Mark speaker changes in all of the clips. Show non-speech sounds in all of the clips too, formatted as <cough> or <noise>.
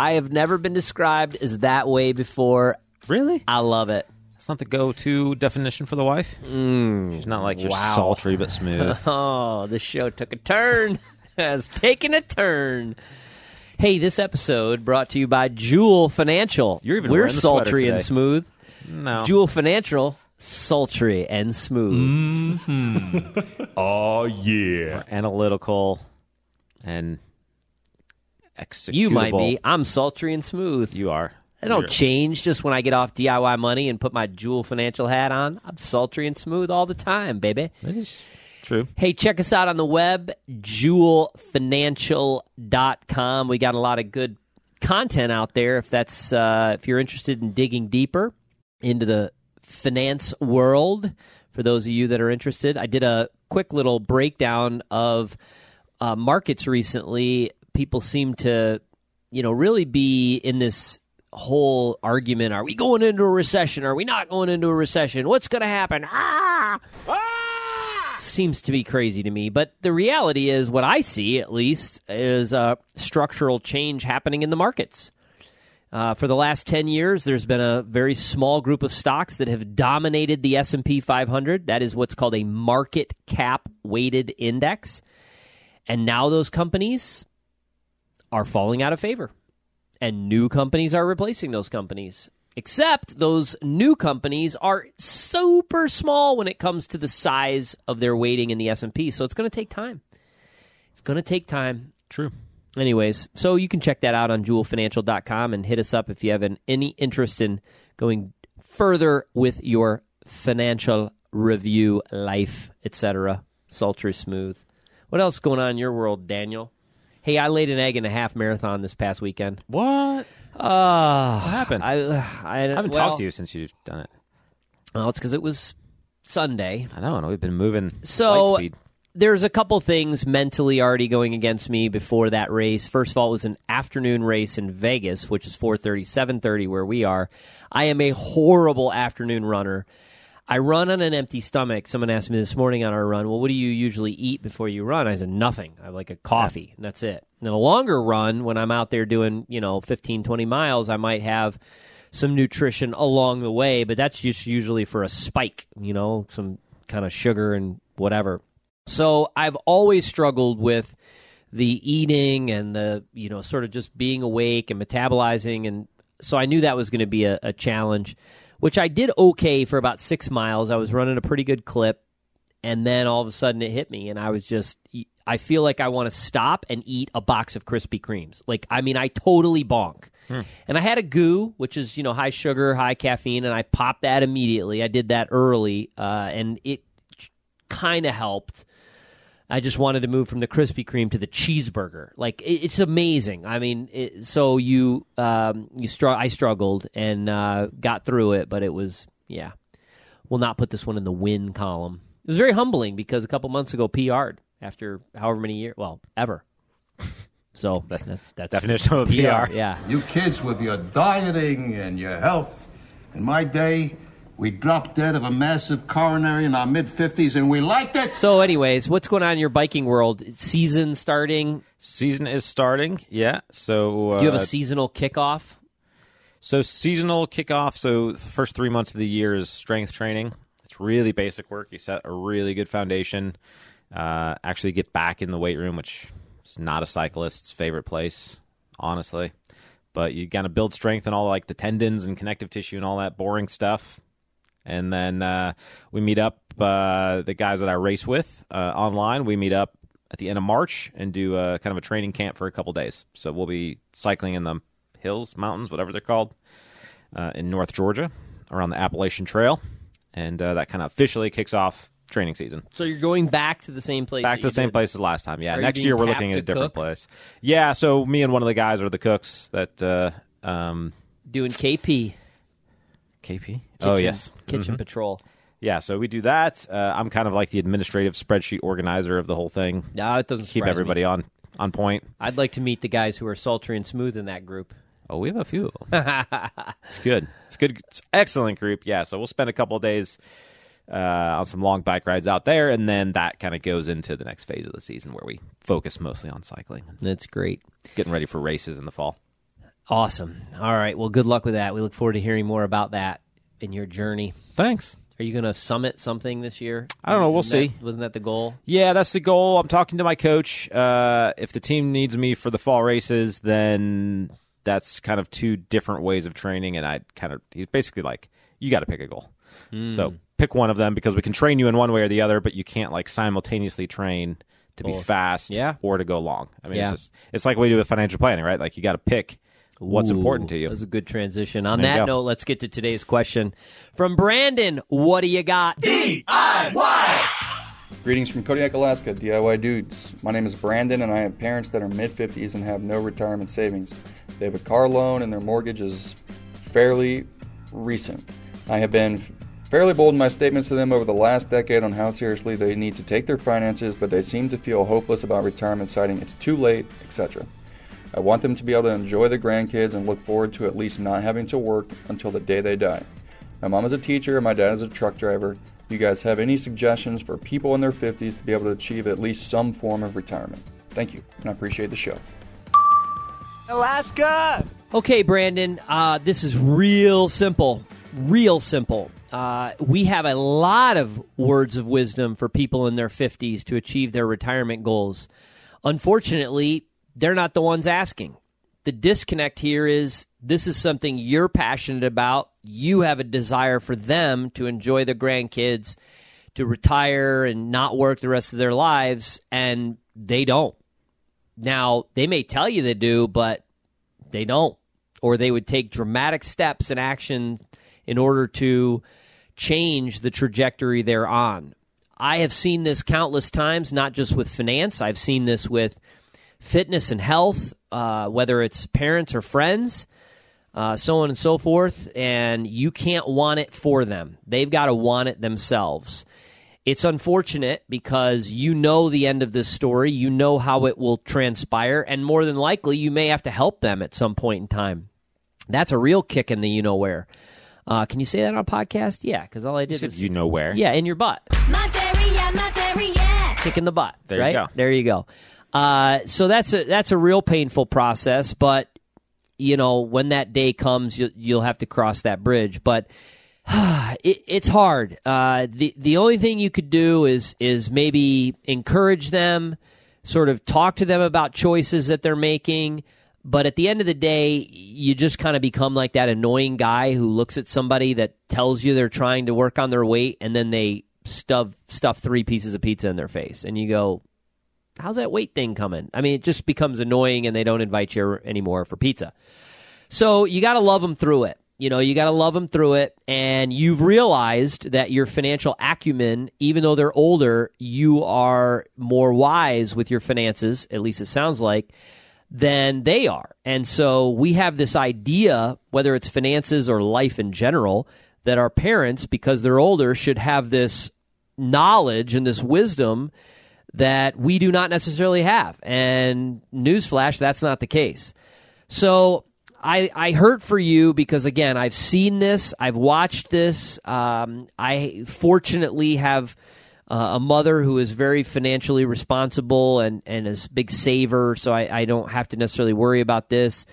Speaker 1: I have never been described as that way before.
Speaker 2: Really?
Speaker 1: I love it.
Speaker 2: That's not the go to definition for the wife? Mm, She's not like you're
Speaker 1: wow.
Speaker 2: sultry, but smooth. <laughs>
Speaker 1: Oh, this show took a turn. <laughs> Has taken a turn. Hey, this episode brought to you by Joule Financial.
Speaker 2: You're even
Speaker 1: We're
Speaker 2: wearing the sweater
Speaker 1: sultry and smooth.
Speaker 2: no.
Speaker 1: Joule Financial, sultry and smooth. <laughs>
Speaker 3: Oh yeah.
Speaker 2: analytical and executable.
Speaker 1: You might be. I'm sultry and smooth.
Speaker 2: You are.
Speaker 1: I don't
Speaker 2: You're-
Speaker 1: change just when I get off DIY money and put my Joule Financial hat on. I'm sultry and smooth all the time, baby.
Speaker 2: That is true.
Speaker 1: Hey, check us out on the web, joulefinancial.com. We got a lot of good content out there if that's uh, if you're interested in digging deeper into the finance world. For those of you that are interested, I did a quick little breakdown of uh, markets recently. People seem to, you know, really be in this whole argument: Are we going into a recession? Are we not going into a recession? What's going to happen? Ah! seems to be crazy to me. But the reality is, what I see at least is a structural change happening in the markets. Uh, for the last 10 years, there's been a very small group of stocks that have dominated the S&P 500. That is what's called a market cap weighted index. And now those companies are falling out of favor. And new companies are replacing those companies. Except those new companies are super small when it comes to the size of their weighting in the S&P. So it's going to take time. It's going to take time.
Speaker 2: True.
Speaker 1: Anyways, so you can check that out on joulefinancial.com and hit us up if you have an, any interest in going further with your financial review, life, etc. Sultry smooth. What else is going on in your world, Daniel? Hey, I laid an egg in a half marathon this past weekend.
Speaker 2: What?
Speaker 1: Uh,
Speaker 2: What happened?
Speaker 1: I, I,
Speaker 2: I haven't
Speaker 1: well,
Speaker 2: talked to you since you've done it.
Speaker 1: Well, it's because it was Sunday.
Speaker 2: I know. and We've been moving
Speaker 1: So-
Speaker 2: speed.
Speaker 1: there's a couple things mentally already going against me before that race. First of all, it was an afternoon race in Vegas, which is 4:30, 7:30 where we are. I am a horrible afternoon runner. I run on an empty stomach. Someone asked me this morning on our run, "Well, what do you usually eat before you run?" I said, "Nothing. I have like a coffee, and that's it." And a longer run, when I'm out there doing, you know, 15, 20 miles, I might have some nutrition along the way, but that's just usually for a spike, you know, some kind of sugar and whatever. So I've always struggled with the eating and the you know sort of just being awake and metabolizing, and so I knew that was going to be a, a challenge, which I did okay for about six miles. I was running a pretty good clip, and then all of a sudden it hit me, and I was just I feel like I want to stop and eat a box of Krispy Kremes. Like I mean, I totally bonk. And I had a goo, which is you know high sugar, high caffeine, and I popped that immediately. I did that early, uh, and it kind of helped. I just wanted to move from the Krispy Kreme to the cheeseburger. Like it, it's amazing. I mean, it, so you um, you str- I struggled and uh, got through it, but it was yeah. We'll not put this one in the win column. It was very humbling because a couple months ago PR'd after however many years, well, ever. So that's <laughs> that's, that's
Speaker 2: Definition of a PR.
Speaker 1: Yeah.
Speaker 4: You kids with your dieting and your health. In my day, we dropped dead of a massive coronary in our mid 50s and we liked it.
Speaker 1: So, anyways, what's going on in your biking world? Season starting.
Speaker 2: Season is starting. Yeah. So uh,
Speaker 1: Do you have a seasonal kickoff?
Speaker 2: So seasonal kickoff. So the first three months of the year is strength training. It's really basic work. You set a really good foundation. Uh, actually, get back in the weight room, which is not a cyclist's favorite place, honestly. But you got to build strength and all like the tendons and connective tissue and all that boring stuff. And then uh, we meet up. Uh, the guys that I race with uh, online, we meet up at the end of March and do a, kind of a training camp for a couple days. So we'll be cycling in the hills, mountains, whatever they're called, uh, in North Georgia around the Appalachian Trail, and uh, that kind of officially kicks off training season.
Speaker 1: So you're going back to the same place.
Speaker 2: Back to the same
Speaker 1: did.
Speaker 2: place as last time. Yeah,
Speaker 1: Are
Speaker 2: next year we're looking at a different
Speaker 1: cook?
Speaker 2: place. Yeah, so me and one of the guys are the cooks that uh, um,
Speaker 1: doing KP.
Speaker 2: KP. oh
Speaker 1: Kitchen-
Speaker 2: yes,
Speaker 1: Kitchen Patrol.
Speaker 2: yeah. So we do that. Uh, I'm kind of like the administrative spreadsheet organizer of the whole thing.
Speaker 1: No, it doesn't
Speaker 2: Keep everybody
Speaker 1: me.
Speaker 2: on on point.
Speaker 1: I'd like to meet the guys who are sultry and smooth in that group.
Speaker 2: Oh, we have a few of them. <laughs> it's good. It's good. It's excellent group. Yeah. So we'll spend a couple of days uh, on some long bike rides out there, and then that kind of goes into the next phase of the season where we focus mostly on cycling,
Speaker 1: That's great.
Speaker 2: getting ready for races in the fall.
Speaker 1: Awesome. All right. Well, good luck with that. We look forward to hearing more about that in your journey.
Speaker 2: Thanks.
Speaker 1: Are you going to summit something this year?
Speaker 2: I don't know. We'll
Speaker 1: Wasn't that-
Speaker 2: see.
Speaker 1: Wasn't that the goal?
Speaker 2: Yeah, that's the goal. I'm talking to my coach. Uh, if the team needs me for the fall races, then that's kind of two different ways of training. And I kind of, he's basically like, you got to pick a goal. So pick one of them because we can train you in one way or the other, but you can't like simultaneously train to be
Speaker 1: Or-
Speaker 2: fast
Speaker 1: Yeah.
Speaker 2: or to go long. I mean,
Speaker 1: Yeah.
Speaker 2: it's, just, it's like what we do with financial planning, right? Like you got to pick what's
Speaker 1: Ooh,
Speaker 2: important to you.
Speaker 1: That was a good transition. On
Speaker 2: There
Speaker 1: that note, let's get to today's question from Brandon. What do you got? DIY.
Speaker 5: Greetings from Kodiak, Alaska, DIY dudes. My name is Brandon, and I have parents that are mid 50s and have no retirement savings. They have a car loan, and their mortgage is fairly recent. I have been fairly bold in my statements to them over the last decade on how seriously they need to take their finances, but they seem to feel hopeless about retirement, citing it's too late, etc. I want them to be able to enjoy the grandkids and look forward to at least not having to work until the day they die. My mom is a teacher and my dad is a truck driver. You guys have any suggestions for people in their 50s to be able to achieve at least some form of retirement? Thank you, and I appreciate the show. Alaska!
Speaker 1: Okay, Brandon, uh, this is real simple. Real simple. Uh, we have a lot of words of wisdom for people in their 50s to achieve their retirement goals. Unfortunately, they're not the ones asking. The disconnect here is this is something you're passionate about. You have a desire for them to enjoy their grandkids, to retire and not work the rest of their lives, and they don't. Now, they may tell you they do, but they don't. Or they would take dramatic steps and action in order to change the trajectory they're on. I have seen this countless times, not just with finance, I've seen this with fitness and health, uh, whether it's parents or friends, uh, so on and so forth. And you can't want it for them, they've got to want it themselves. It's unfortunate because you know the end of this story, you know how it will transpire, and more than likely, you may have to help them at some point in time. That's a real kick in the you know where. Uh, can you say that on a podcast? Yeah, because all I did
Speaker 2: You
Speaker 1: was
Speaker 2: you know where.
Speaker 1: yeah, in your butt
Speaker 6: Materia, materia.
Speaker 1: kick in the butt.
Speaker 2: There you go.
Speaker 1: There you go. Uh, so that's a that's a real painful process, but you know when that day comes, you, you'll have to cross that bridge. But <sighs> it, it's hard. Uh, the the only thing you could do is is maybe encourage them, sort of talk to them about choices that they're making. But at the end of the day, you just kind of become like that annoying guy who looks at somebody that tells you they're trying to work on their weight, and then they stuff stuff three pieces of pizza in their face, and you go, "How's that weight thing coming?" I mean, it just becomes annoying, and they don't invite you anymore for pizza. So you got to love them through it. You know, you got to love them through it. And you've realized that your financial acumen, even though they're older, you are more wise with your finances, at least it sounds like, than they are. And so we have this idea, whether it's finances or life in general, that our parents, because they're older, should have this knowledge and this wisdom that we do not necessarily have. And newsflash, that's not the case. So I, I hurt for you because again I've seen this I've watched this um, I fortunately have uh, a mother who is very financially responsible and, and is big saver so I, I don't have to necessarily worry about this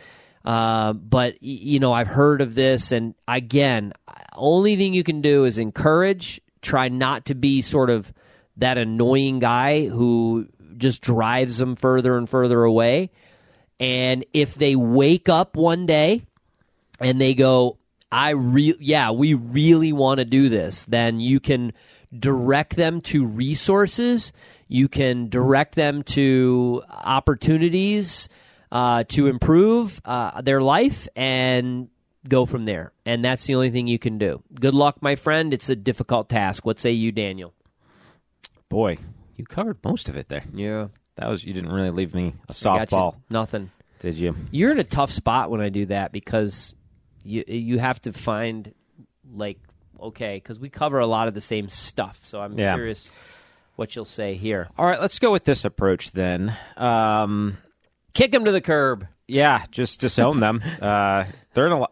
Speaker 1: uh, but you know I've heard of this and again only thing you can do is encourage try not to be sort of that annoying guy who just drives them further and further away and if they wake up one day and they go, I really, yeah, we really want to do this, then you can direct them to resources. You can direct them to opportunities uh, to improve uh, their life and go from there. And that's the only thing you can do. Good luck, my friend. It's a difficult task. What say you, Daniel?
Speaker 2: Boy, you covered most of it there.
Speaker 1: Yeah.
Speaker 2: That was you didn't really leave me a softball,
Speaker 1: Nothing.
Speaker 2: did you?
Speaker 1: You're in a tough spot when I do that because you you have to find like okay because we cover a lot of the same stuff. So I'm
Speaker 2: Yeah.
Speaker 1: curious what you'll say here.
Speaker 2: All right, let's go with this approach then. Um,
Speaker 1: Kick him to the curb.
Speaker 2: yeah, just disown them. <laughs> Uh, they're in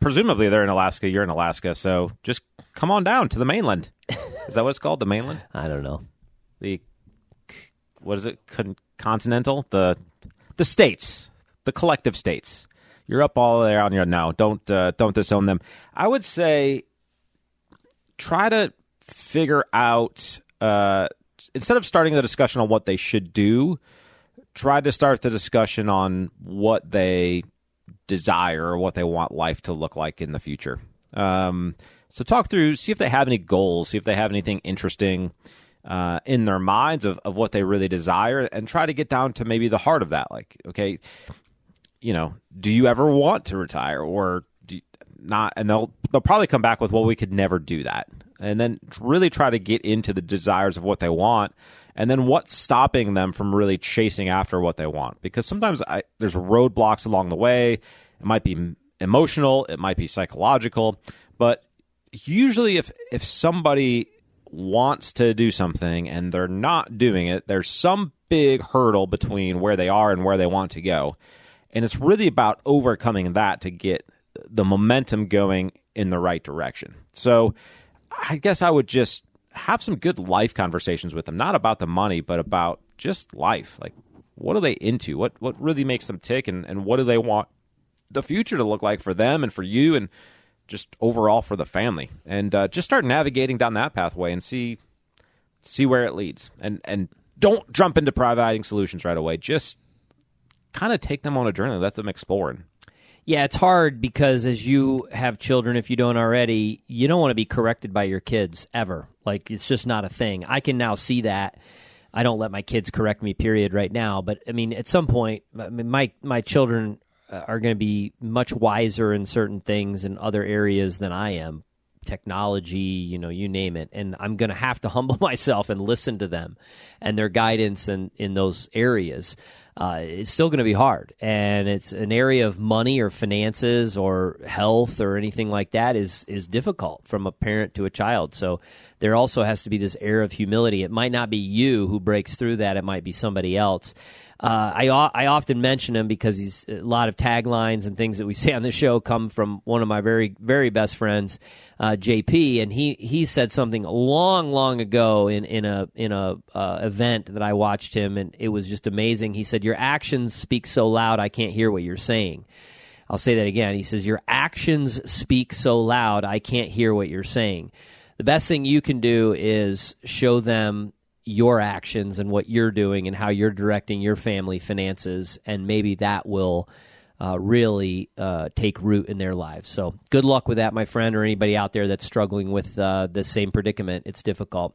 Speaker 2: presumably they're in Alaska. You're in Alaska, so just come on down to the mainland. Is that what it's called? The mainland? <laughs>
Speaker 1: I don't know.
Speaker 2: The what is it? Con- continental? The the states, the collective states. You're up all there on your no. Don't uh, don't disown them. I would say try to figure out uh, instead of starting the discussion on what they should do, try to start the discussion on what they desire or what they want life to look like in the future. Um, so talk through, see if they have any goals, see if they have anything interesting uh, in their minds of, of what they really desire, and try to get down to maybe the heart of that. Like, okay, you know, do you ever want to retire or not? And they'll they'll probably come back with, well, we could never do that, and then really try to get into the desires of what they want, and then what's stopping them from really chasing after what they want. Because sometimes I, there's roadblocks along the way. It might be emotional, it might be psychological, but usually if if somebody wants to do something and they're not doing it, there's some big hurdle between where they are and where they want to go. And it's really about overcoming that to get the momentum going in the right direction. So I guess I would just have some good life conversations with them, not about the money, but about just life. Like what are they into? What what really makes them tick and, and what do they want the future to look like for them and for you and just overall for the family and uh, just start navigating down that pathway and see see where it leads and and don't jump into providing solutions right away just kind of take them on a journey let them explore.
Speaker 1: Yeah, it's hard because as you have children, if you don't already, you don't want to be corrected by your kids ever. Like it's just not a thing. I can now see that. I don't let my kids correct me. Period. Right now, but I mean, at some point, I mean, my my children are going to be much wiser in certain things in other areas than I am. Technology, you know, you name it, and I'm going to have to <laughs> humble myself and listen to them and their guidance in in those areas uh, it's still going to be hard. And it's an area of money or finances or health or anything like that is is difficult from a parent to a child. So there also has to be this air of humility. It might not be you who breaks through that. It might be somebody else. Uh, I I often mention him because he's a lot of taglines and things that we <laughs> say on the show come from one of my very very best friends, uh, JP, and he he said something long long ago in in a in a uh, event that I watched him, and it was just amazing. He said, "Your actions speak so loud, I can't hear what you're saying." I'll say that again. He says, Your actions speak so loud, I can't hear what you're saying. The best thing you can do is show them your actions and what you're doing and how you're directing your family finances, and maybe that will uh, really uh, take root in their lives. So, good luck with that, my friend, or anybody out there that's struggling with uh, the same predicament. It's difficult.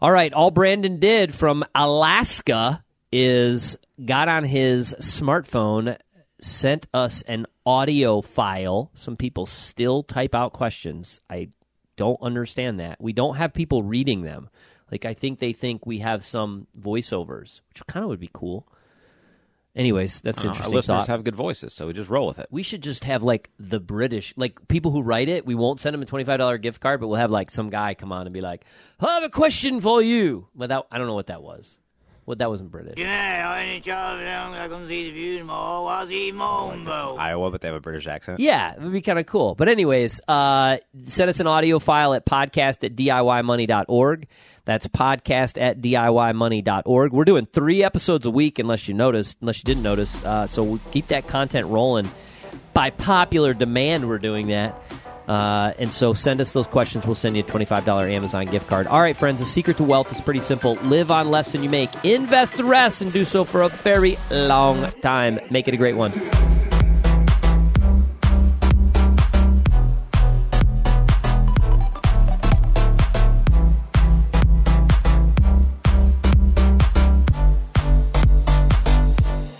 Speaker 1: All right, all Brandon did from Alaska is got on his smartphone, sent us an audio file. Some people still type out questions. I don't understand that. We don't have people reading them. Like I think they think we have some voiceovers, which kind of would be cool. Anyways, that's
Speaker 2: Uh, our
Speaker 1: interesting.
Speaker 2: listeners
Speaker 1: thought.
Speaker 2: have good voices so we just roll with it
Speaker 1: We should just have like the British, like people who write it. We won't send them a twenty five dollar gift card, but we'll have like some guy come on and be like, "I have a question for you." That I don't know what that was. What that wasn't British.
Speaker 2: iowa but they have a british accent
Speaker 1: Yeah, it would be kind of cool. But anyways, uh, send us an audio file at podcast at DIYmoney.org. That's podcast at DIYmoney.org. We're doing three episodes a week, unless you noticed, unless you didn't notice. Uh, so we keep that content rolling. By popular demand, we're doing that. Uh, and so send us those questions. We'll send you a $25 Amazon gift card. All right, friends, the secret to wealth is pretty simple. Live on less than you make. Invest the rest and do so for a very long time. Make it a great one.